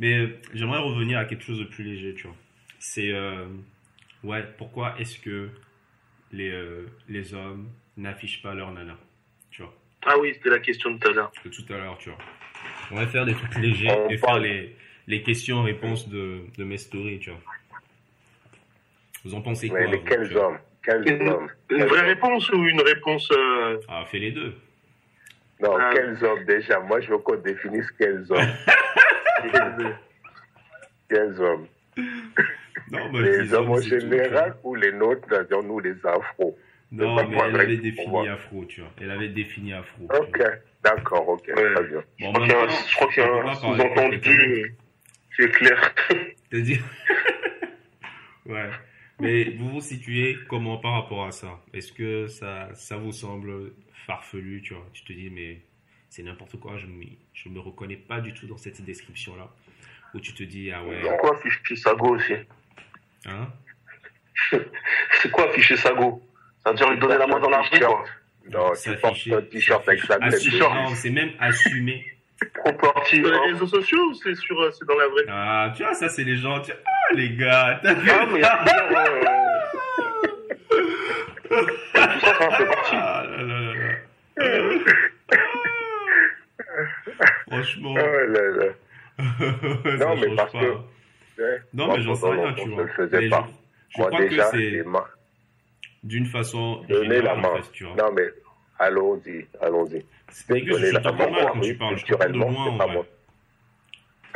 Mais euh, j'aimerais revenir à quelque chose de plus léger, tu vois. C'est, euh, ouais, pourquoi est-ce que les, euh, les hommes n'affichent pas leur nana, tu vois? Ah oui, c'était la question de tout à l'heure. Que tout à l'heure, tu vois. On va faire des trucs légers On et faire les, les questions-réponses de, de mes stories, tu vois. Vous en pensez quoi Mais, vous, quels hommes? Quels Une- hommes? Une Quels vraie hommes? réponse ou une réponse euh, Ah, fais les deux. Non, Ah. quels hommes déjà? Moi, je veux qu'on définisse quels hommes. quels hommes? Non, bah, Les hommes en c'est général ou les nôtres, c'est-à-dire nous les afros? Non, C'est mais elle avait défini afro, tu vois. Elle avait défini afro. Ok, d'accord, ok, Ouais. très bien. Je Bon, crois un- temps, je crois qu'il y a un sous-entendu complètement. euh, qui est clair. C'est-à-dire. ouais. Mais vous vous situez comment par rapport à ça? Est-ce que ça, ça vous semble farfelu, tu vois? Tu te dis, mais c'est n'importe quoi, je ne je me reconnais pas du tout dans cette description-là. Ou tu te dis, ah ouais, C'est quoi afficher sa go aussi? Hein? C'est quoi afficher sa go Ça veut dire lui donner la main dans la rue, quoi. Non, tu portes un t-shirt avec non, c'est même. Proportif. Sur les réseaux sociaux ou c'est sur, euh, c'est dans la vraie Ah, tu vois, ça, c'est les gens. tu- Ah, les gars, t'as vu Ah, mais il y a plusieurs, Tout ça, ça en fait partie. Ah là là là là. Franchement. Là là. ça Non, mais parce pas. que- Ouais. Non, Moi, mais j'en sais rien, tu je vois. le faisais Mais pas. Je, je Moi, crois déjà, que c'est d'une façon donner la main. en fait, tu vois. Non, mais allons-y, allons-y. C'est que je t'entends mal quand tu parles. Je t'entends de loin, en pas vrai. moi.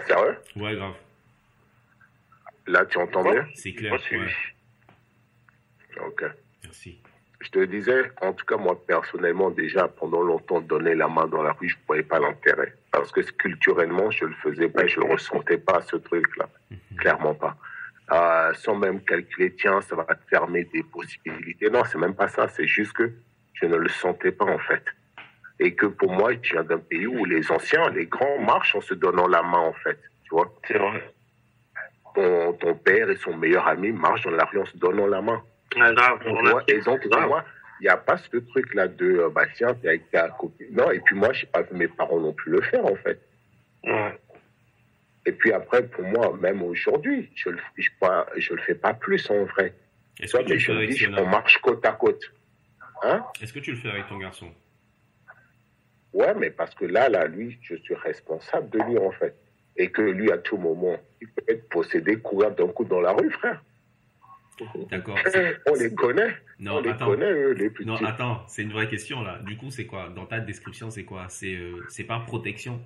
Sérieux? Ouais, grave. Là, tu entends bien? C'est clair. Ouais. Ok. Merci. Je te disais, en tout cas, moi, personnellement, déjà, pendant longtemps, donner la main dans la rue, je ne voyais pas l'intérêt. Parce que culturellement, je ne le faisais pas je ne ressentais pas ce truc-là. Clairement pas. Euh, sans même calculer, tiens, ça va te fermer des possibilités. Non, c'est même pas ça. C'est juste que je ne le sentais pas, en fait. Et que pour moi, je viens d'un pays où les anciens, les grands marchent en se donnant la main, en fait. Tu vois? C'est vrai. ton, ton père et son meilleur ami marchent dans la rue en se donnant la main. Et donc, moi, il n'y a pas ce truc-là de, euh, bah tiens, t'es avec ta copine. Non, et puis moi, je n'ai pas vu mes parents non plus le faire, en fait. Ouais. Et puis après, pour moi, même aujourd'hui, je le, je, pas, je le fais pas plus, en vrai. Est-ce que tu mais le je fais me avec dis, on marche côte à côte. Hein Est-ce que tu le fais avec ton garçon? Ouais, mais parce que là, là, lui, je suis responsable de lui, en fait. Et que lui, à tout moment, il peut être possédé, courir d'un coup dans la rue, frère. D'accord. On les connaît. Non, on les attends. connaît, eux, les petits. Non, attends, c'est une vraie question là. Du coup, c'est quoi? Dans ta description, c'est quoi? C'est euh, par protection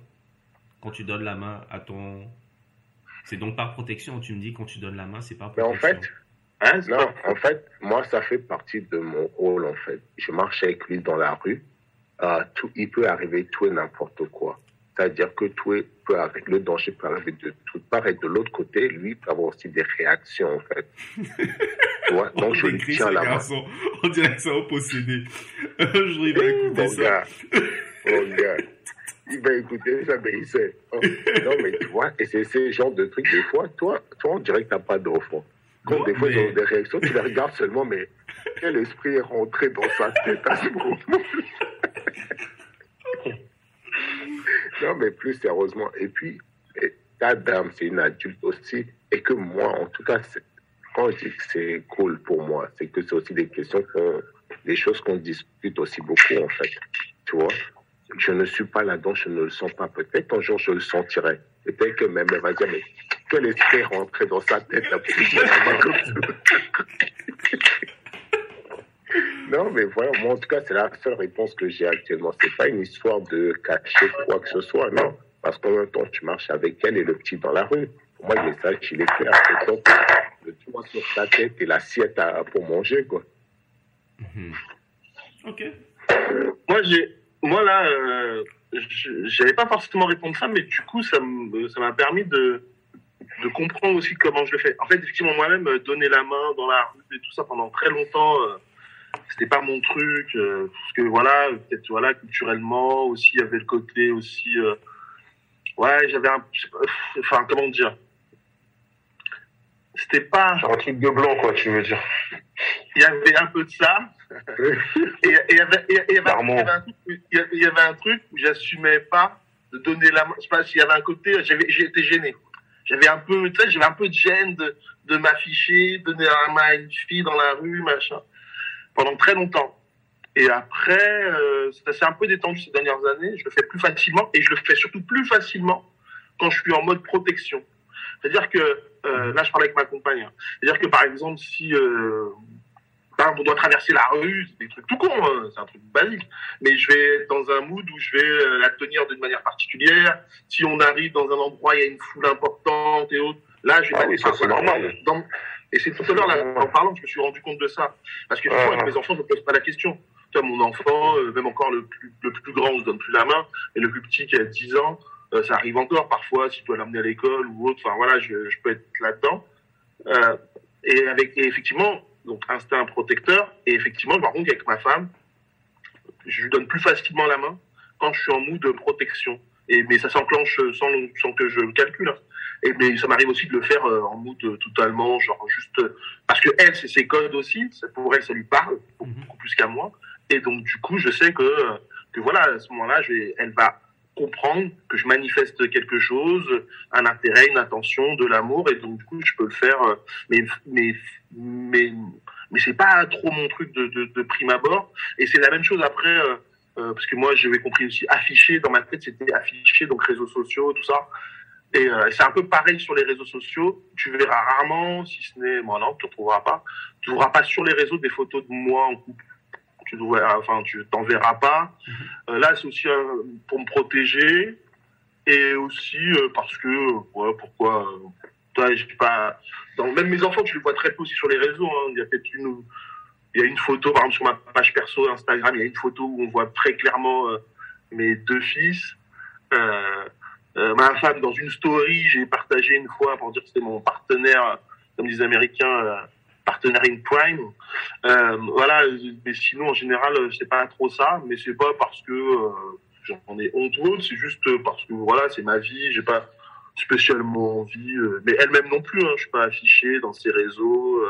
Quand tu donnes la main à ton. C'est donc par protection, tu me dis quand tu donnes la main, c'est par Mais en protection. fait, Hein, Non, en fait, moi, ça fait partie de mon rôle, en fait. Je marche avec lui dans la rue. Euh, tout, il peut arriver tout et n'importe quoi. C'est-à-dire que tout est- peut arriver, le danger peut arriver de toute part et de l'autre côté, lui peut avoir aussi des réactions, en fait. tu vois, donc je On lui décrit tiens la main. garçon, On dirait que ça au possédé. Je il va écouter Mon ça. gars, mon gars, il va écouter ça, mais il sait. Oh, Non, mais tu vois, et c'est ce genre de trucs, des fois, toi, toi on dirait que t'as pas d'enfant. Quand des fois, mais- ils ont des réactions, tu les regardes seulement, mais quel esprit est rentré dans sa tête à ce moment Non, mais plus sérieusement. Et puis, ta dame, c'est une adulte aussi. Et que moi, en tout cas, quand je dis que c'est cool pour moi, c'est que c'est aussi des questions, des choses qu'on discute aussi beaucoup, en fait. Tu vois? Je ne suis pas là-dedans, je ne le sens pas. Peut-être un jour, je le sentirai. Peut-être que même elle va dire, mais quel esprit rentré dans sa tête là, pour qu'il soit comme ça Non, mais voilà, moi, en tout cas, c'est la seule réponse que j'ai actuellement. C'est pas une histoire de cacher quoi que ce soit, non. Parce qu'en même temps, tu marches avec elle et le petit dans la rue. Pour moi, le message, il est clair. C'est donc le toit sur ta tête et l'assiette pour manger, quoi. Mhm. Ok. Moi, j'ai, moi là, euh, je- j'avais pas forcément répondu ça, mais du coup, ça me- ça m'a permis de, de comprendre aussi comment je le fais. En fait, effectivement, moi-même, euh, donner la main dans la rue et tout ça pendant très longtemps, euh, c'était pas mon truc. euh, parce que voilà, peut-être voilà, culturellement aussi, il y avait le côté aussi. euh, ouais, j'avais un, enfin, comment dire. C'était pas. Genre un truc de blanc, quoi, tu veux dire. Il y avait un peu de ça. Et il y avait, il y un truc où- j'assumais pas de donner la main. Je sais pas s'il y avait un côté, j'avais, été gêné. j'avais un peu, j'avais un peu de gêne de, de m'afficher, donner la main à une fille dans la rue, machin, pendant très longtemps. Et après, euh, ça s'est un peu détendu ces dernières années. Je le fais plus facilement et je le fais surtout plus facilement quand je suis en mode protection. C'est-à-dire que euh, là, je parle avec ma compagne. hein. C'est-à-dire que par exemple, si euh, par exemple, on doit traverser la rue, c'est des trucs tout con, hein, c'est un truc basique. Mais je vais être dans un mood où je vais euh, la tenir d'une manière particulière. Si on arrive dans un endroit, il y a une foule importante et autres. Là, je vais Ah pas oui, ça, c'est normal. dans- Et c'est tout à l'heure, en parlant, que je me suis rendu compte de ça. Parce que Ah. avec mes enfants, je me pose pas la question. Tu vois, mon enfant, euh, même encore le plus, grand, on se donne plus la main. Et le plus petit qui a 10 ans, euh, ça arrive encore parfois, si tu dois l'amener à l'école ou autre. Enfin, voilà, je, je peux être là-dedans. Euh, et avec, effectivement, donc, instinct protecteur. Et effectivement, par contre, avec ma femme, je lui donne plus facilement la main quand je suis en mood de protection. Et, mais ça s'enclenche sans, sans que je le calcule. hein. Et, mais ça m'arrive aussi de le faire euh, en mood euh, totalement, genre juste euh, parce que elle, c'est ses codes aussi. Pour elle, ça lui parle beaucoup, Mhm. beaucoup plus qu'à moi. Et donc du coup, je sais que que voilà, à ce moment-là, elle va comprendre que je manifeste quelque chose, un intérêt, une attention, de l'amour, et donc du coup, je peux le faire. mais mais mais mais c'est pas trop mon truc de, de, de prime abord. Et c'est la même chose après. euh, parce que moi, j'avais compris aussi afficher dans ma tête, c'était afficher donc réseaux sociaux, tout ça. Et euh, c'est un peu pareil sur les réseaux sociaux. Tu verras rarement, si ce n'est, moi non, tu ne trouveras pas. Tu ne trouveras pas sur les réseaux des photos de moi en couple. Tu ne enfin, tu t'en verras pas. Euh, là, c'est aussi euh, pour me protéger et aussi euh, parce que, euh, ouais, pourquoi euh, toi, pas. Dans, même mes enfants, tu les vois très peu aussi sur les réseaux. Hein. Il y a peut-être une, il y a une photo, par exemple sur ma page perso Instagram, il y a une photo où on voit très clairement euh, mes deux fils. Euh, euh, ma femme, dans une story, j'ai partagé une fois pour dire que c'était mon partenaire, comme disent les Américains, euh, partenaire in prime. Euh, voilà, mais sinon, en général, euh, c'est pas trop ça, mais c'est pas parce que euh, j'en ai honte ou autre, c'est juste parce que voilà, c'est ma vie, j'ai pas spécialement envie, euh, mais elle-même non plus, hein, je suis pas affiché dans ses réseaux.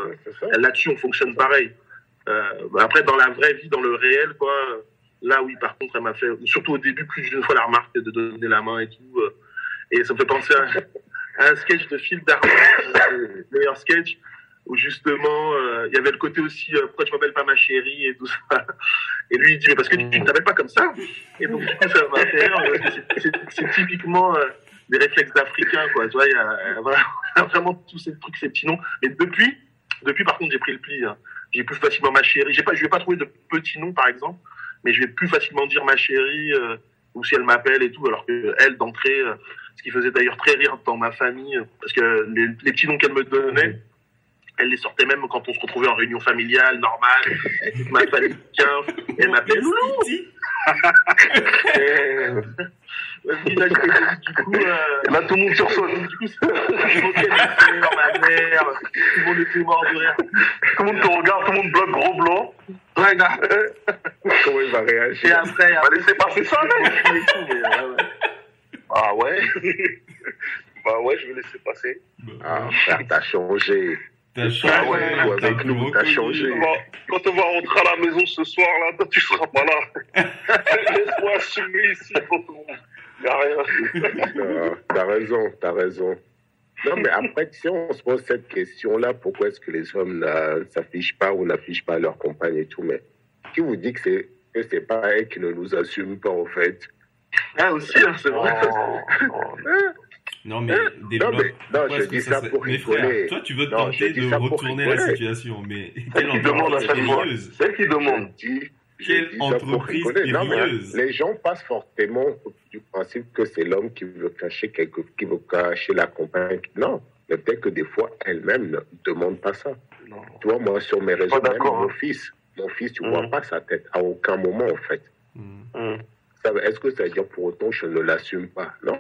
Là-dessus, on fonctionne pareil. Euh, bah après, dans la vraie vie, dans le réel, quoi, là, oui, par contre, elle m'a fait, surtout au début, plus d'une fois la remarque de donner la main et tout. euh, et ça me fait penser à, à un sketch de Phil Darwin, euh, le meilleur sketch, où justement, euh, il y avait le côté aussi, euh, pourquoi tu m'appelles pas ma chérie et tout ça. Et lui, il dit, mais parce que tu ne t'appelles pas comme ça. Et donc, du coup, ça m'a fait c'est- typiquement euh, des réflexes d'Africains, quoi. Tu vois, il y a, voilà, vraiment tous ces trucs, ces petits noms. Mais depuis, depuis, par contre, j'ai pris le pli. hein. J'ai plus facilement ma chérie. J'ai pas, je vais pas trouver de petits noms, par exemple, mais je vais plus facilement dire ma chérie euh, ou si elle m'appelle et tout, alors que elle d'entrée, euh, ce qui faisait d'ailleurs très rire dans ma famille, euh, parce que les, les petits noms qu'elle me donnait, elle les sortait même quand on se retrouvait en réunion familiale normale, avec ma famille. Tiens, elle m'appelait Loulou. Là, du coup, euh, Là, tout le monde sursaute. du coup, c'est- je moquais ma sœur, ma mère, tout le monde était mort de rire. Tout le monde te regarde, tout le monde bloque gros blanc. Ouais, gars. Comment il va Et réagir après, Va après, laisser passer ça, mec. et ouais, ouais. Ah ouais? Bah ouais, je vais laisser passer. Ah, frère, t'as changé. T'as Ah changé, ouais, t'as ou avec nous, t'as changé. Quand on va- Quand on va rentrer à la maison ce soir, là, toi, tu seras pas là. Laisse-moi assumer ici pour tout le monde. Non, T'as raison, t'as raison. Non, mais après, si on se pose cette question-là, pourquoi est-ce que les hommes ne s'affichent pas ou n'affichent pas leur compagne et tout, mais qui vous dit que c'est que c'est pas elle qui ne nous assume pas, en fait? Ah, aussi, hein, c'est vrai. Non, mais Non, développe. mais- non, je dis ça serait- pour Mais frère, rigoler. toi, tu veux Non, tenter de ça retourner la situation, mais Celle quelle qui demande à entreprise chaque fois. périlleuse Celle qui demande. Quelle entreprise. Non, mais périlleuse. les gens passent fortement du principe que c'est l'homme qui veut cacher quelque, qui veut cacher la compagne. Non, mais peut-être que des fois, elle-même ne demande pas ça. Non. Tu vois, moi, sur mes réseaux, Pas même d'accord, mon hein. fils, mon fils, tu Mhm. vois pas sa tête à aucun moment, en fait. Ça veut- Est-ce que ça veut dire pour autant que je ne l'assume pas? Non.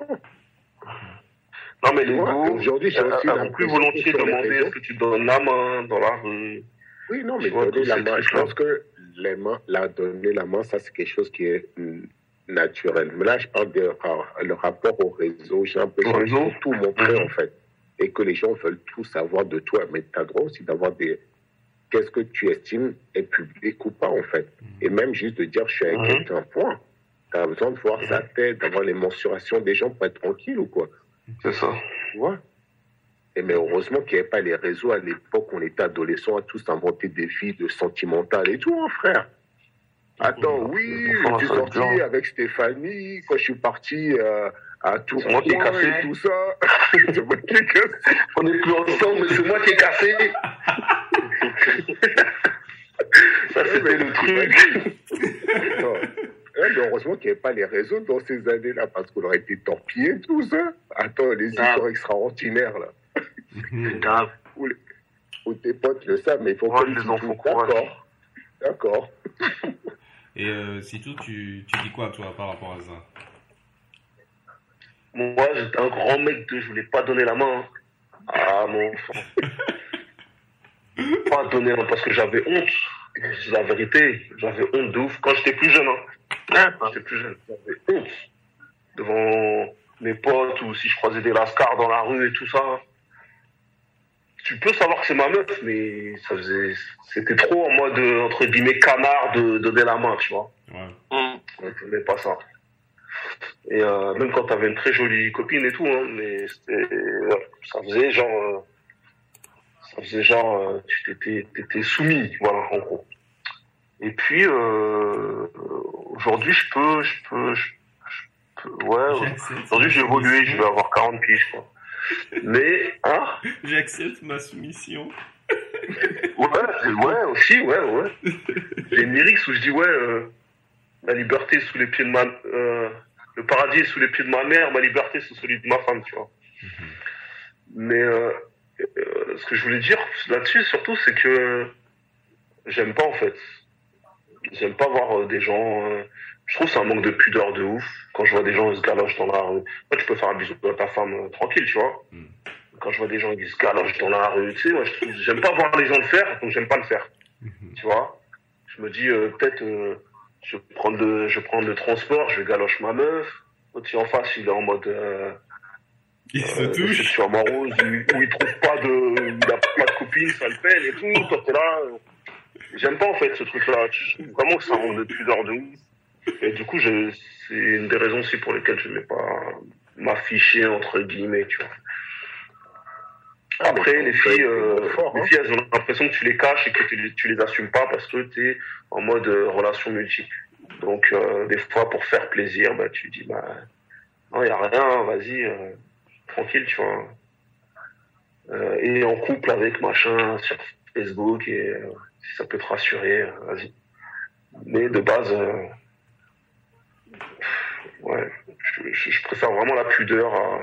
Non, mais les aujourd'hui, j'ai aussi elles vont plus volontiers demander est-ce que tu donnes la main dans la rue? Oui, non, mais donner la main, je pense que les mains, la donner la main, ça, c'est quelque chose qui est mm, naturel. Mais là, je parle de ra- le rapport au réseau. J'ai réseau faut tout montrer, Mhm. en fait. Et que les gens veulent tout savoir de toi. Mais tu as droit aussi d'avoir des. Qu'est-ce que tu estimes est public ou pas, en fait. Et même juste de dire, je suis avec Mhm. quelqu'un, point. Tu as besoin de voir sa tête, d'avoir les mensurations des gens pour être tranquille ou quoi. C'est ça. Tu vois? Et mais heureusement qu'il n'y avait pas les réseaux à l'époque, on était adolescents, à tous inventer des filles de sentimentales et tout, hein, frère. Attends, oui, je suis sorti avec Stéphanie, quand je suis parti euh, à Tours moi qui ai cassé. et tout ça. c'est moi qui ai cassé. On n'est plus ensemble, mais c'est moi qui ai cassé. Ça, c'était le truc. Ouais, mais heureusement qu'il n'y avait pas les réseaux dans ces années-là, parce qu'on aurait été torpillés, tout ça. Attends, les Ah. histoires extraordinaires, là. Mhm. Grave. Ou tes potes le savent, mais il faut Courage, que les enfants. D'accord. D'accord. Et euh, si tout, tu, tu dis quoi, toi, par rapport à ça? Moi, j'étais un grand mec de je voulais pas donner la main. Ah, mon enfant. pas donner la main parce que j'avais honte. C'est la vérité. J'avais honte de ouf. Quand j'étais plus jeune, hein. Bah, J'étais plus jeune. J'avais honte. Devant mes potes ou si je croisais des lascars dans la rue et tout ça. Tu peux savoir que c'est ma meuf, mais ça faisait, c'était trop en mode, entre guillemets, canard de donner la main, tu vois. Ouais. pas ça. Et euh, même quand t'avais une très jolie copine et tout, hein, mais c'était, ouais, ça faisait genre, euh, ça faisait genre, euh, tu t'étais, t'étais soumis, voilà, en gros. Et puis euh, aujourd'hui, je peux, je peux, je, peux, ouais. Aujourd'hui, j'ai évolué, je vais avoir 40 piges, quoi. Mais, hein, J'accepte ma soumission. ouais, ouais, aussi, ouais, ouais. J'ai une lyrics où je dis, ouais, euh, la liberté est sous les pieds de ma, euh, le paradis est sous les pieds de ma mère, ma liberté c'est celui de ma femme, tu vois. Mais euh, euh, ce que je voulais dire là-dessus, surtout, c'est que j'aime pas en fait. J'aime pas voir euh, des gens. Je trouve que c'est un manque de pudeur de ouf quand je vois des gens se galochent dans la rue. Moi, tu peux faire un bisou à ta femme euh, tranquille, tu vois. Mm. Quand je vois des gens qui se galochent dans la rue, tu sais, moi, je trouve- j'aime pas voir les gens le faire, donc j'aime pas le faire, Mhm. tu vois. Je me dis euh, peut-être euh, je vais prendre le, je le transport, je galoche ma meuf. L'autre en face, il est en mode Il se touche. déception amoureuse, où, où il trouve pas de, il a pas de copine, ça le peine et tout. Toi, t'es là. J'aime pas en fait ce truc-là. Je trouve vraiment que ça manque de pudeur de ouf. Et du coup, je- c'est une des raisons aussi pour lesquelles je ne vais pas m'afficher entre guillemets, tu vois. Après, les filles, euh, Fort, hein. les filles, elles ont l'impression que tu les caches et que tu les, tu les assumes pas parce que tu es en mode euh, relation multiple. Donc, euh, des fois, pour faire plaisir, bah, tu dis, bah, non, y a rien, vas-y, tranquille, tu vois. Et en couple avec machin sur Facebook et si ça peut te rassurer, vas-y. Mais de base, ouais, je, je- préfère vraiment la pudeur à.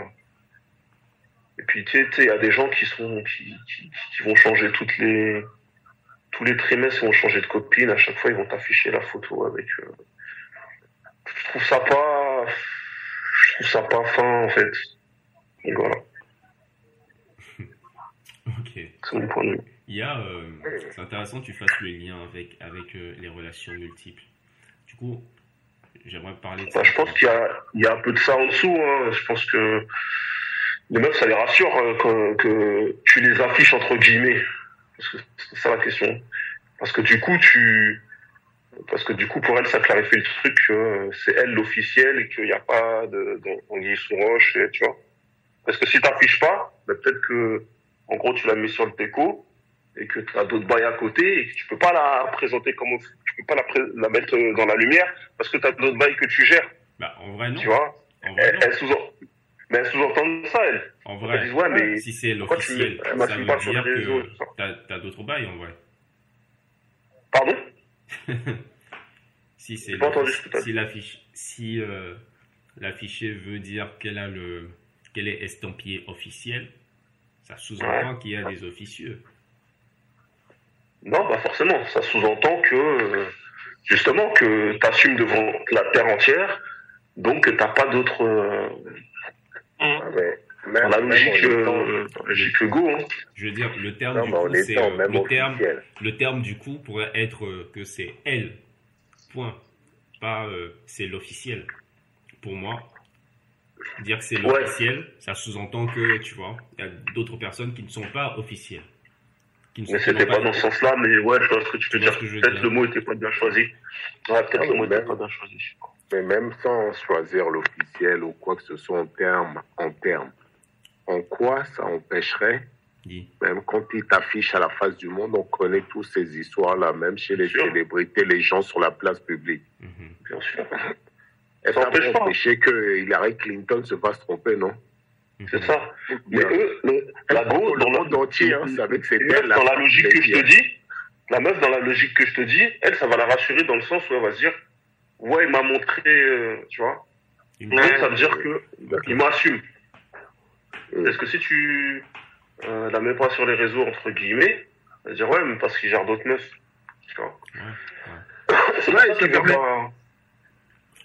Et puis tu sais, il y a des gens qui sont qui, qui, qui vont changer toutes les tous les trimestres, ils vont changer de copine. À chaque fois, ils vont t'afficher la photo avec. euh, Je trouve ça pas, je trouve ça pas fin en fait. Et voilà, Ok. c'est mon point de vue. Il y a, euh, c'est intéressant que tu fasses le lien avec, avec euh, les relations multiples. Du coup, j'aimerais parler Bah, je pense qu'il y y a un peu de ça en dessous. Hein. Je pense que les meufs, ça les rassure euh, que, que tu les affiches entre guillemets. Parce que c'est ça la question. Parce que du coup, tu, parce que du coup, pour elle, ça clarifie le truc euh, c'est elle l'officiel et qu'il n'y a pas de, d'anguille sous roche, et, tu vois. Parce que si t'affiches pas, bah, peut-être que, en gros, tu la mets sur le déco et que tu as d'autres bails à côté et que tu peux pas la présenter comme, peux pas la, la mettre dans la lumière parce que tu as d'autres bails que tu gères. Bah, en vrai, non. Tu vois? En vrai, elle, non. elle sous mais sous-entend ça, elle. En Elle vrai, dit, ouais, mais si c'est tu l'officiel, mets- ça veut pas dire que t'as, t'as d'autres bails en vrai. Pardon? Si c'est J'ai pas entendu l'offici- ce que t'as si l'affiche, si euh, l'affiché veut dire qu'elle a le, qu'elle est estampillée officielle, ça sous-entend qu'il y a des officieux. Non, pas forcément. Ça sous-entend que, euh, justement, que tu assumes devant la terre entière, donc que t'as pas d'autres. euh, Ah, même, dans la logique, euh, logique go. Hein. Je veux dire, le terme non, du en coup, c'est euh, le terme, officiel. le terme du coup pourrait être euh, que c'est elle. Point. Pas euh, c'est l'officiel. Pour moi, dire que c'est Ouais. l'officiel, ça sous-entend que tu vois, il y a d'autres personnes qui ne sont pas officielles. Mais c'était pas dans ce sens-là, mais ouais, je vois ce que tu veux dire. Peut-être le mot était pas bien choisi. Ouais, peut-être Ah, le mot mais était même- pas bien choisi. Mais même sans choisir l'officiel ou quoi que ce soit en termes, en termes, en quoi ça empêcherait, même quand ils t'affichent à la face du monde, on connaît toutes ces histoires-là, même chez les Sûr. célébrités, les gens sur la place publique. Mhm. Bien sûr. Est-ce ça empêche peut pas. empêcher que Hillary Clinton se fasse tromper, non? C'est ça. Mais eux, le- la go, le dans la- monde entier, hein, savait que c'était meuf, elle, la dans la logique que je te dis, la meuf, dans la logique que je te dis, elle, ça va la rassurer dans le sens où elle va se dire, ouais, il m'a montré, euh, tu vois. Une- Donc, ça veut dire que il m'assume. Mm. Est-ce que si tu euh, la mets pas sur les réseaux, entre guillemets, elle va dire, ouais, mais parce qu'il gère d'autres meufs. Tu vois. Ouais, C'est Ouais, ça ça permet- pas-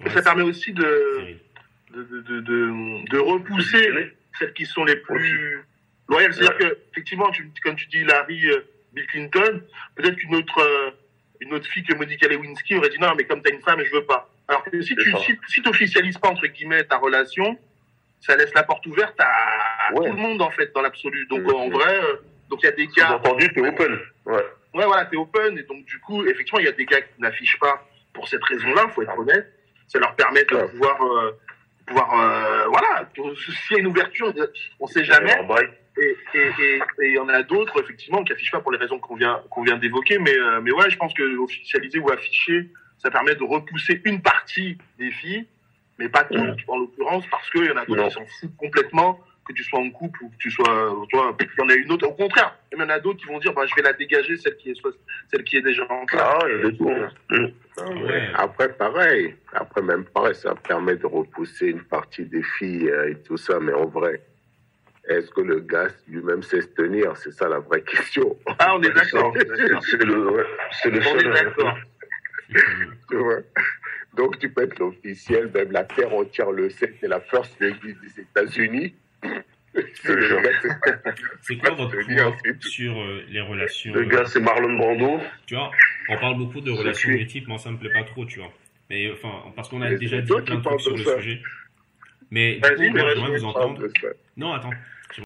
ouais, ça permet aussi de, Cyril. de, de, de, de, de repousser celles qui sont les plus loyales. C'est-à-dire que, effectivement, tu, comme tu dis, Larry, euh, Bill Clinton, peut-être qu'une autre, euh, une autre fille que Monica Lewinsky aurait dit non, mais comme t'as une femme, je veux pas. Alors que si tu si, si t'officialises pas, entre guillemets, ta relation, ça laisse la porte ouverte à Ouais. tout le monde, en fait, dans l'absolu. Donc, en vrai, euh, donc il y a des gars, entendu, t'es open. Ouais. ouais, voilà, t'es open, et donc, du coup, effectivement, il y a des gars qui n'affichent pas pour cette raison-là, faut être honnête. Ça leur permet de Ouais. pouvoir, euh, pouvoir, euh, voilà, s'il y a une ouverture, on sait jamais. Et et et et il y en a d'autres effectivement qui affichent pas pour les raisons qu'on vient qu'on vient d'évoquer, mais euh, mais ouais, je pense que officialiser ou afficher, ça permet de repousser une partie des filles, mais pas toutes en l'occurrence, parce qu'il y en a d'autres qui s'en foutent complètement que tu sois en couple ou que tu sois, tu vois, il y en a une autre au contraire. Il y en a d'autres qui vont dire, bah je vais la dégager celle qui est soit celle qui est déjà en place. Ah, il y a des tout. hein. Ah ouais. Après, pareil. Après, même pareil, ça permet de repousser une partie des filles euh, et tout ça. Mais en vrai, est-ce que le gars lui-même sait se tenir? C'est ça la vraie question. Ah, on est d'accord. C'est le, ouais, c'est le On seul. est euh, d'accord. Donc, tu peux être l'officiel, même la terre entière le sait, c'est la First Lady des États-Unis. C'est quoi votre point sur euh, les relations Le gars, c'est Marlon Brando. Tu vois, on parle beaucoup de relations lui. multiples, moi ça me plaît pas trop, tu vois. Mais enfin, parce qu'on a déjà dit plein de trucs sur de le ça. sujet. Mais du coup, moi, j'aimerais vous entendre. de. Non, attends.